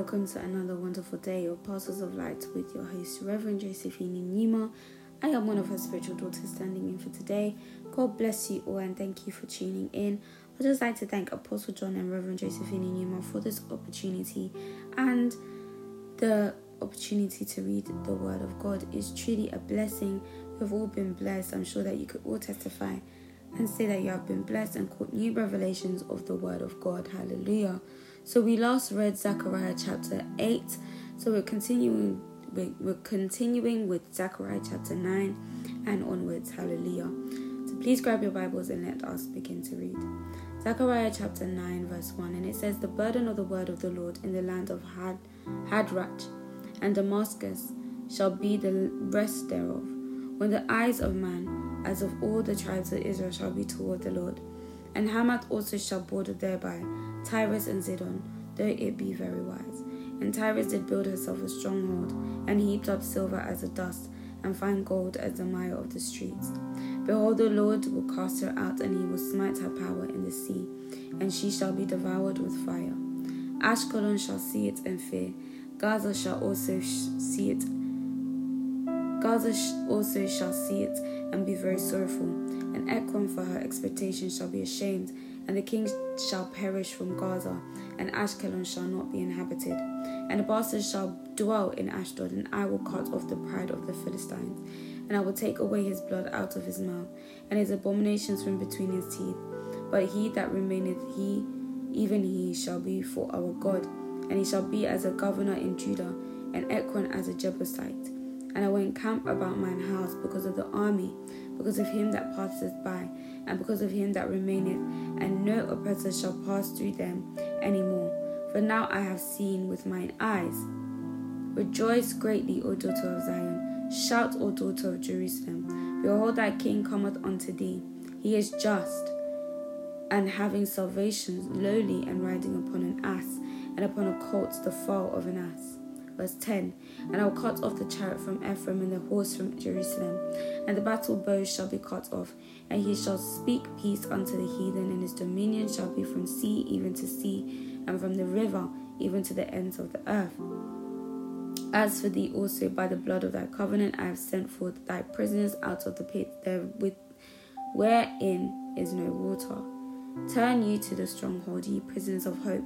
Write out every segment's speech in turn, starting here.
Welcome to another wonderful day of Parcels of Light with your host, Reverend Josephine Enumah. I am one of her spiritual daughters standing in for today. God bless you all and thank you for tuning in. I'd just like to thank Apostle John and Reverend Josephine Enumah for this opportunity and the opportunity to read the Word of God is truly a blessing. We've all been blessed. I'm sure that you could all testify and say that you have been blessed and caught new revelations of the Word of God. Hallelujah. So we last read Zechariah chapter 8. So we're continuing we're continuing with Zechariah chapter 9 and onwards. Hallelujah. So please grab your Bibles and let us begin to read. Zechariah chapter 9, verse 1, and it says, The burden of the word of the Lord in the land of Had, Hadrach and Damascus shall be the rest thereof, when the eyes of man, as of all the tribes of Israel, shall be toward the Lord. And Hamath also shall border thereby, Tyrus and Zidon, though it be very wise. And Tyrus did build herself a stronghold, and heaped up silver as the dust, and fine gold as the mire of the streets. Behold, the Lord will cast her out, and he will smite her power in the sea, and she shall be devoured with fire. Ashkelon shall see it and fear. Gaza shall also see it. Gaza also shall see it and be very sorrowful. And Ekron for her expectation shall be ashamed, and the king shall perish from Gaza, and Ashkelon shall not be inhabited. And the bastards shall dwell in Ashdod, and I will cut off the pride of the Philistines, and I will take away his blood out of his mouth, and his abominations from between his teeth. But he that remaineth, he, even he, shall be for our God, and he shall be as a governor in Judah, and Ekron as a Jebusite. And I will encamp about mine house because of the army because of him that passeth by, and because of him that remaineth, and no oppressor shall pass through them any more. For now I have seen with mine eyes. Rejoice greatly, O daughter of Zion. Shout, O daughter of Jerusalem. Behold, thy king cometh unto thee. He is just, and having salvation, lowly, and riding upon an ass, and upon a colt, the foal of an ass. Verse 10 And I will cut off the chariot from Ephraim and the horse from Jerusalem, and the battle bow shall be cut off, and he shall speak peace unto the heathen, and his dominion shall be from sea even to sea, and from the river even to the ends of the earth. As for thee also, by the blood of thy covenant, I have sent forth thy prisoners out of the pit, there with wherein is no water. Turn ye to the stronghold, ye prisoners of hope.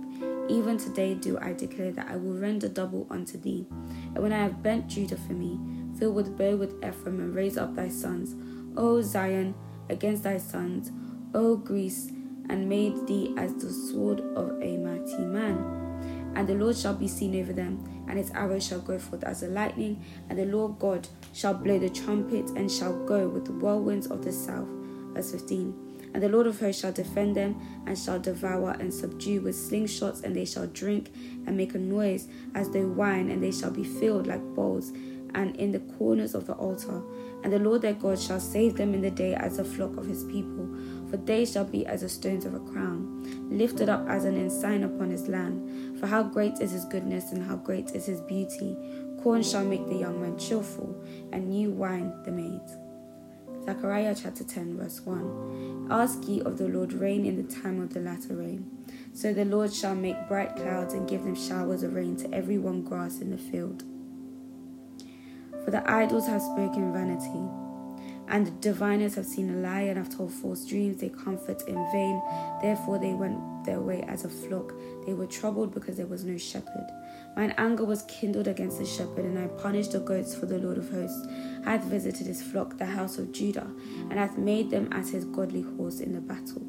Even today do I declare that I will render double unto thee. And when I have bent Judah for me, fill with bow with Ephraim, and raise up thy sons, O Zion, against thy sons, O Greece, and made thee as the sword of a mighty man. And the Lord shall be seen over them, and his arrow shall go forth as a lightning, and the Lord God shall blow the trumpet, and shall go with the whirlwinds of the south. Verse 15. And the Lord of hosts shall defend them, and shall devour and subdue with slingshots, and they shall drink and make a noise as though wine, and they shall be filled like bowls, and in the corners of the altar. And the Lord their God shall save them in the day as a flock of his people, for they shall be as the stones of a crown, lifted up as an ensign upon his land. For how great is his goodness, and how great is his beauty! Corn shall make the young man cheerful, and new wine the maids. Zechariah chapter 10, verse 1. Ask ye of the Lord rain in the time of the latter rain. So the Lord shall make bright clouds and give them showers of rain to every one grass in the field. For the idols have spoken vanity, and the diviners have seen a lie and have told false dreams. They comfort in vain. Therefore they went their way as a flock. They were troubled because there was no shepherd. Mine anger was kindled against the shepherd, and I punished the goats for the Lord of hosts hath visited his flock, the house of Judah, and hath made them as his godly horse in the battle.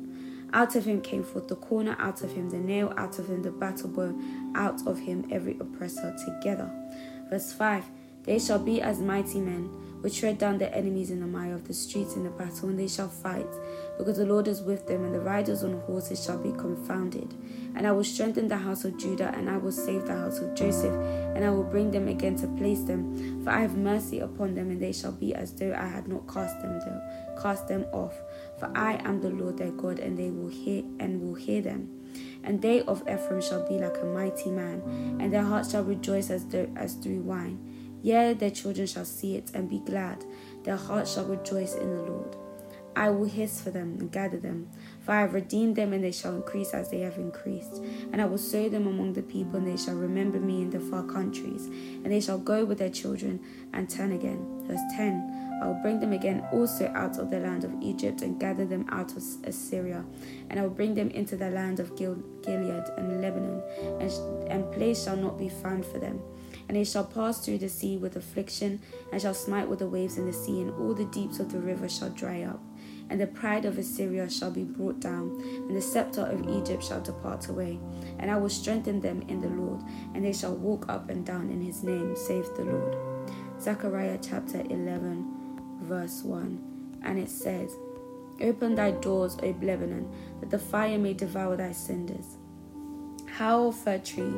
Out of him came forth the corner, out of him the nail, out of him the battle bow, out of him every oppressor together. Verse 5 They shall be as mighty men which tread down their enemies in the mire of the streets in the battle, and they shall fight, because the Lord is with them, and the riders on horses shall be confounded. And I will strengthen the house of Judah, and I will save the house of Joseph, and I will bring them again to place them. For I have mercy upon them, and they shall be as though I had not cast them down, cast them off. For I am the Lord their God, and they will hear and will hear them. And they of Ephraim shall be like a mighty man, and their hearts shall rejoice as though as through wine. Yea, their children shall see it and be glad. Their hearts shall rejoice in the Lord. I will hiss for them and gather them. For I have redeemed them, and they shall increase as they have increased. And I will sow them among the people, and they shall remember me in the far countries. And they shall go with their children and turn again. Verse 10 I will bring them again also out of the land of Egypt and gather them out of Assyria. And I will bring them into the land of Gil- Gilead and Lebanon, and, and place shall not be found for them. And they shall pass through the sea with affliction, and shall smite with the waves in the sea, and all the deeps of the river shall dry up. And the pride of Assyria shall be brought down, and the scepter of Egypt shall depart away. And I will strengthen them in the Lord, and they shall walk up and down in his name, saith the Lord. Zechariah chapter 11 verse 1, and it says, Open thy doors, O Lebanon, that the fire may devour thy cinders. Howl, fir tree,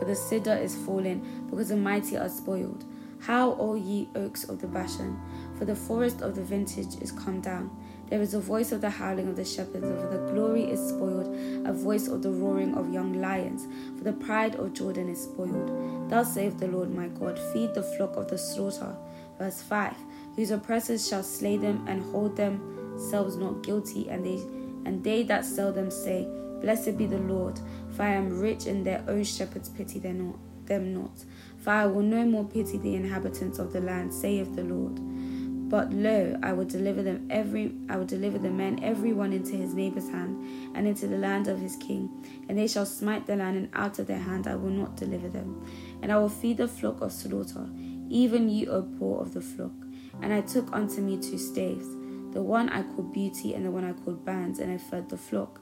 for the cedar is fallen, because the mighty are spoiled. How, all ye oaks of the Bashan, for the forest of the vintage is come down. There is a voice of the howling of the shepherds, for the glory is spoiled, a voice of the roaring of young lions, for the pride of Jordan is spoiled. Thus saith the Lord my God, feed the flock of the slaughter. Verse 5 whose oppressors shall slay them and hold themselves not guilty, and they and they that sell them say, Blessed be the Lord, for I am rich, and their own shepherds pity them not. Them not. For I will no more pity the inhabitants of the land, saith the Lord. But lo, I will deliver them every I will deliver the men every one into his neighbour's hand, and into the land of his king, and they shall smite the land, and out of their hand I will not deliver them. And I will feed the flock of slaughter, even ye, O poor of the flock. And I took unto me two staves, the one I called Beauty, and the one I called Bands, and I fed the flock.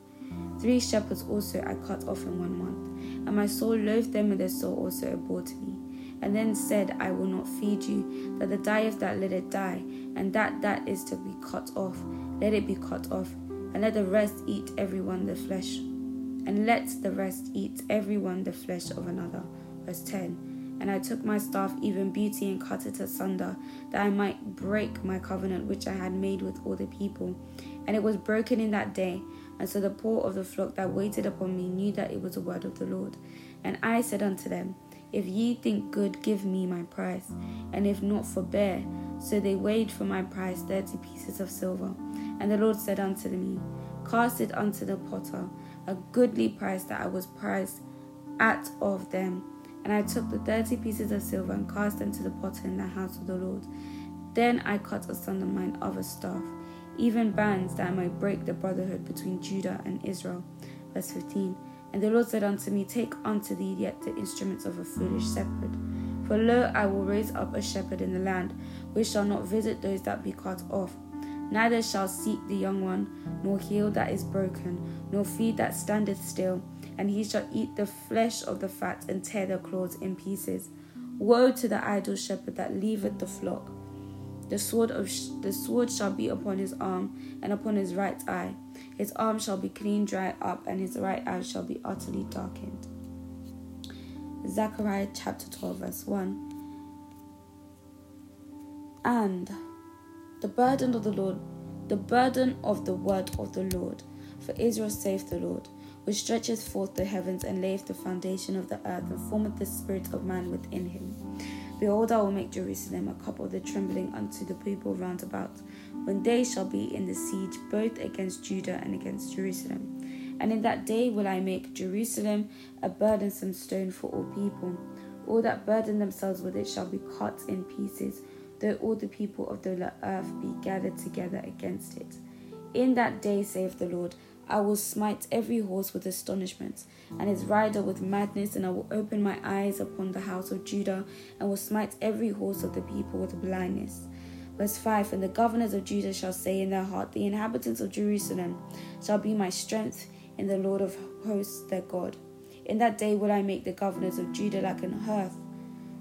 Three shepherds also I cut off in one month, and my soul loathed them, and their soul also abhorred me. And then said, I will not feed you, that the dieth that let it die, and that that is to be cut off, let it be cut off, and let the rest eat every one the flesh, and let the rest eat every one the flesh of another. Verse 10 and I took my staff, even beauty, and cut it asunder, that I might break my covenant which I had made with all the people. And it was broken in that day. And so the poor of the flock that waited upon me knew that it was a word of the Lord. And I said unto them, If ye think good, give me my price, and if not, forbear. So they weighed for my price thirty pieces of silver. And the Lord said unto me, Cast it unto the potter, a goodly price that I was prized at of them and I took the thirty pieces of silver and cast them to the potter in the house of the Lord. Then I cut asunder mine other staff, even bands that I might break the brotherhood between Judah and Israel. Verse 15. And the Lord said unto me, Take unto thee yet the instruments of a foolish shepherd. For lo, I will raise up a shepherd in the land, which shall not visit those that be cut off, neither shall seek the young one, nor heal that is broken, nor feed that standeth still and he shall eat the flesh of the fat and tear the claws in pieces. Woe to the idle shepherd that leaveth the flock. The sword of sh- the sword shall be upon his arm and upon his right eye. His arm shall be clean dried up, and his right eye shall be utterly darkened. Zechariah chapter 12, verse 1. And the burden of the Lord, the burden of the word of the Lord, for Israel saith the Lord which stretcheth forth the heavens and layeth the foundation of the earth and formeth the spirit of man within him. Behold, I will make Jerusalem a cup of the trembling unto the people round about, when they shall be in the siege both against Judah and against Jerusalem. And in that day will I make Jerusalem a burdensome stone for all people. All that burden themselves with it shall be cut in pieces, though all the people of the earth be gathered together against it. In that day, saith the Lord, I will smite every horse with astonishment, and his rider with madness, and I will open my eyes upon the house of Judah, and will smite every horse of the people with blindness. Verse 5 And the governors of Judah shall say in their heart, The inhabitants of Jerusalem shall be my strength in the Lord of hosts their God. In that day will I make the governors of Judah like an hearth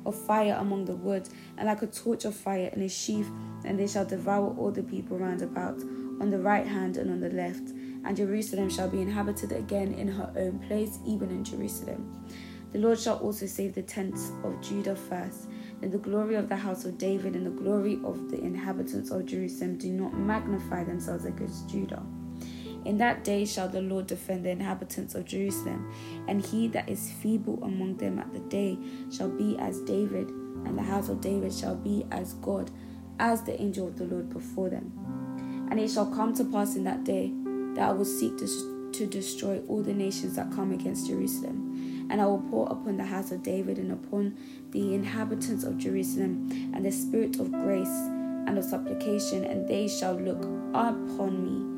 of fire among the woods, and like a torch of fire in a sheaf, and they shall devour all the people round about, on the right hand and on the left and Jerusalem shall be inhabited again in her own place, even in Jerusalem. The Lord shall also save the tents of Judah first. Then the glory of the house of David and the glory of the inhabitants of Jerusalem do not magnify themselves against Judah. In that day shall the Lord defend the inhabitants of Jerusalem, and he that is feeble among them at the day shall be as David, and the house of David shall be as God, as the angel of the Lord before them. And it shall come to pass in that day that I will seek to, to destroy all the nations that come against Jerusalem. And I will pour upon the house of David and upon the inhabitants of Jerusalem and the spirit of grace and of supplication, and they shall look upon me,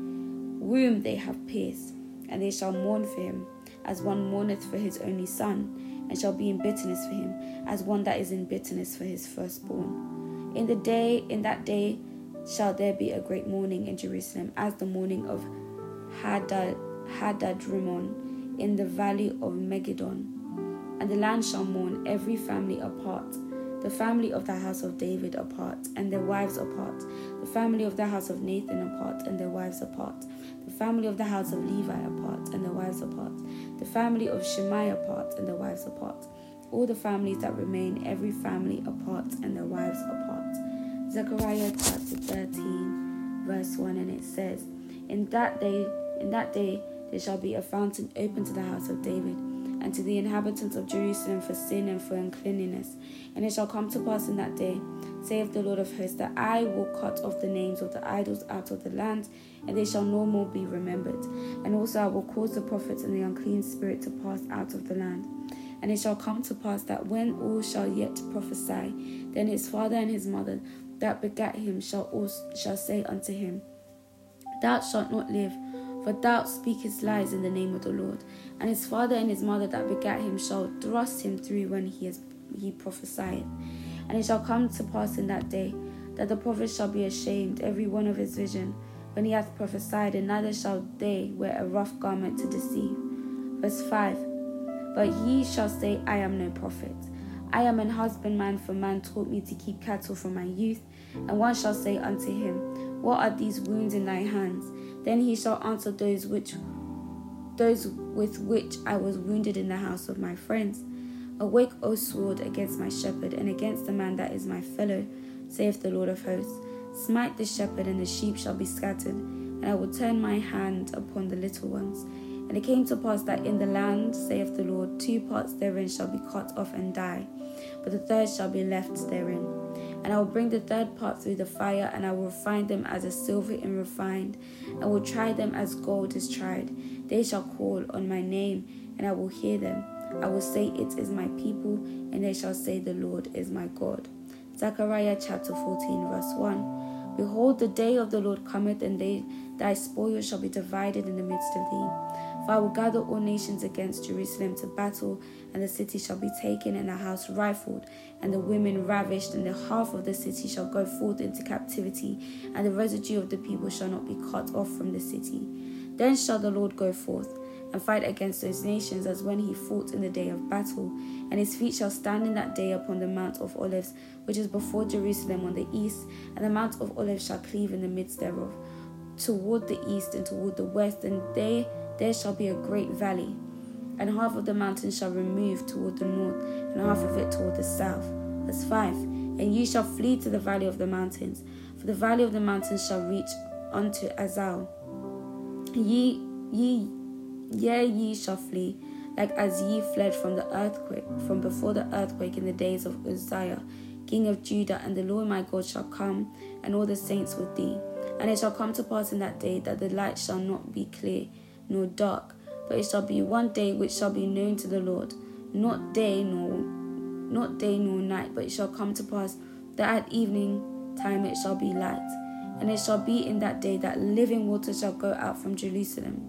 whom they have pierced, and they shall mourn for him, as one mourneth for his only son, and shall be in bitterness for him, as one that is in bitterness for his firstborn. In the day, in that day, shall there be a great mourning in Jerusalem, as the mourning of Hadad, Hadad in the valley of Megiddon. And the land shall mourn, every family apart, the family of the house of David apart, and their wives apart, the family of the house of Nathan apart, and their wives apart, the family of the house of Levi apart, and their wives apart, the family of Shimei apart, and their wives apart, all the families that remain, every family apart, and their wives apart. Zechariah chapter 13, verse 1, and it says, In that day, in that day there shall be a fountain open to the house of David, and to the inhabitants of Jerusalem for sin and for uncleanness. And it shall come to pass in that day, saith the Lord of hosts, that I will cut off the names of the idols out of the land, and they shall no more be remembered. And also I will cause the prophets and the unclean spirit to pass out of the land. And it shall come to pass that when all shall yet prophesy, then his father and his mother that begat him shall also, shall say unto him, Thou shalt not live, for thou speakest lies in the name of the Lord. And his father and his mother that begat him shall thrust him through when he is he prophesieth. And it shall come to pass in that day that the prophet shall be ashamed every one of his vision when he hath prophesied, and neither shall they wear a rough garment to deceive. Verse 5 But ye shall say, I am no prophet. I am an husbandman, for man taught me to keep cattle from my youth. And one shall say unto him, What are these wounds in thy hands? Then he shall answer those which those with which I was wounded in the house of my friends. Awake, O sword, against my shepherd, and against the man that is my fellow, saith the Lord of hosts. Smite the shepherd, and the sheep shall be scattered, and I will turn my hand upon the little ones. And it came to pass that in the land, saith the Lord, two parts therein shall be cut off and die, but the third shall be left therein. And I will bring the third part through the fire, and I will refine them as a silver is refined, and will try them as gold is tried. They shall call on my name, and I will hear them. I will say, It is my people, and they shall say, The Lord is my God. Zechariah chapter 14, verse 1. Behold, the day of the Lord cometh, and they, thy spoil shall be divided in the midst of thee. I will gather all nations against Jerusalem to battle, and the city shall be taken, and the house rifled, and the women ravished, and the half of the city shall go forth into captivity, and the residue of the people shall not be cut off from the city. Then shall the Lord go forth and fight against those nations as when he fought in the day of battle. And his feet shall stand in that day upon the Mount of Olives, which is before Jerusalem on the east, and the Mount of Olives shall cleave in the midst thereof, toward the east and toward the west, and they there shall be a great valley, and half of the mountain shall remove toward the north, and half of it toward the south. Verse 5 And ye shall flee to the valley of the mountains, for the valley of the mountains shall reach unto Azal. Ye, ye, yea, ye shall flee, like as ye fled from the earthquake, from before the earthquake in the days of Uzziah, king of Judah, and the Lord my God shall come, and all the saints with thee. And it shall come to pass in that day that the light shall not be clear, nor dark, but it shall be one day which shall be known to the Lord, not day nor not day nor night, but it shall come to pass that at evening time it shall be light. And it shall be in that day that living water shall go out from Jerusalem,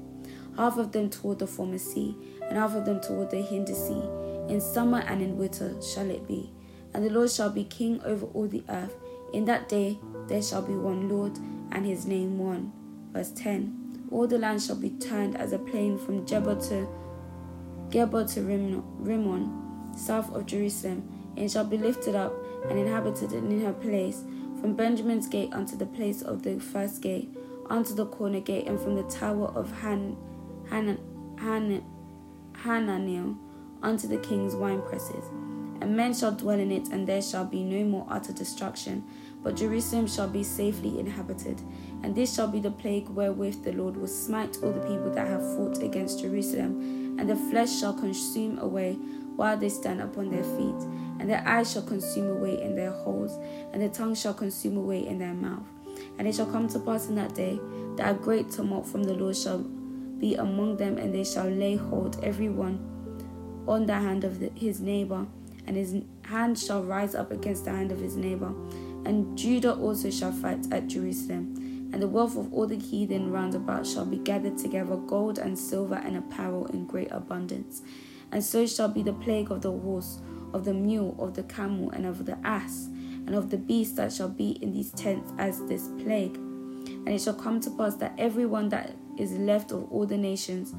half of them toward the former sea, and half of them toward the hinder sea. In summer and in winter shall it be. And the Lord shall be king over all the earth. In that day there shall be one Lord, and his name one. Verse 10 all the land shall be turned as a plain from Geba to Geba to Rimmon, south of Jerusalem, and shall be lifted up and inhabited in her place, from Benjamin's gate unto the place of the first gate, unto the corner gate, and from the tower of Han, Han, Han, Hananel unto the king's wine presses. And men shall dwell in it, and there shall be no more utter destruction, but Jerusalem shall be safely inhabited. And this shall be the plague wherewith the Lord will smite all the people that have fought against Jerusalem, and the flesh shall consume away while they stand upon their feet, and their eyes shall consume away in their holes, and their tongue shall consume away in their mouth. And it shall come to pass in that day that a great tumult from the Lord shall be among them, and they shall lay hold every one on the hand of the, his neighbor, and his hand shall rise up against the hand of his neighbor. And Judah also shall fight at Jerusalem. And the wealth of all the heathen round about shall be gathered together, gold and silver and apparel in great abundance. And so shall be the plague of the horse, of the mule, of the camel, and of the ass, and of the beast that shall be in these tents as this plague. And it shall come to pass that every one that is left of all the nations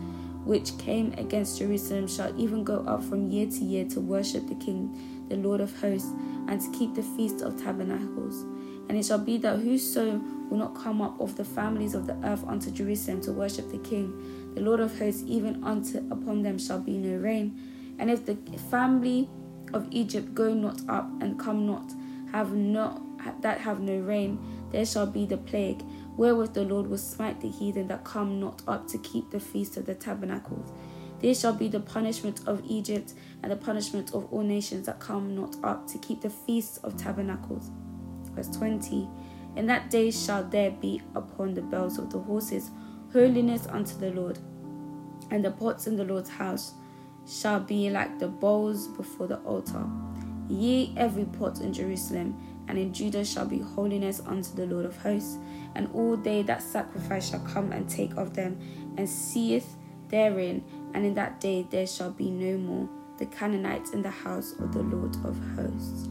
which came against Jerusalem shall even go up from year to year to worship the King, the Lord of hosts, and to keep the feast of tabernacles. And it shall be that whoso will not come up of the families of the earth unto Jerusalem to worship the King, the Lord of hosts, even unto upon them shall be no rain. And if the family of Egypt go not up and come not, have not that have no rain, there shall be the plague, wherewith the Lord will smite the heathen that come not up to keep the feast of the tabernacles. This shall be the punishment of Egypt and the punishment of all nations that come not up to keep the feast of tabernacles. Verse 20 In that day shall there be upon the bells of the horses holiness unto the Lord, and the pots in the Lord's house shall be like the bowls before the altar. Ye every pot in Jerusalem and in Judah shall be holiness unto the Lord of hosts, and all they that sacrifice shall come and take of them, and seeth therein, and in that day there shall be no more the Canaanites in the house of the Lord of hosts.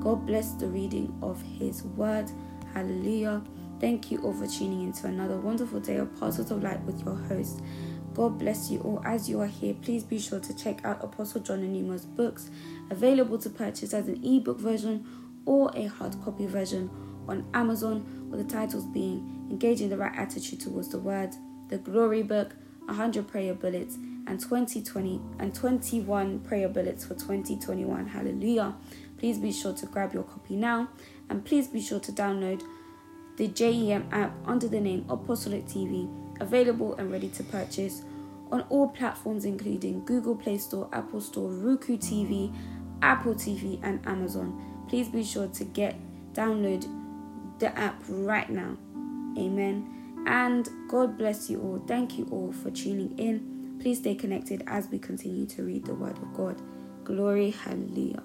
God bless the reading of His word. Hallelujah. Thank you all for tuning in to another wonderful day of Parcels of Light with your host. God bless you all. As you are here, please be sure to check out Apostle John Enumah's books, available to purchase as an ebook version or a hard copy version on Amazon, with the titles being Engaging the Right Attitude Towards the Word, The Glory Book, 100 Prayer Bullets, and 2020 and 21 Prayer Bullets for 2021. Hallelujah. Please be sure to grab your copy now and please be sure to download the JEM app under the name Apostolic TV, available and ready to purchase on all platforms including Google Play Store, Apple Store, Roku TV, Apple TV, and Amazon. Please be sure to get download the app right now. Amen. And God bless you all. Thank you all for tuning in. Please stay connected as we continue to read the Word of God. Glory, hallelujah.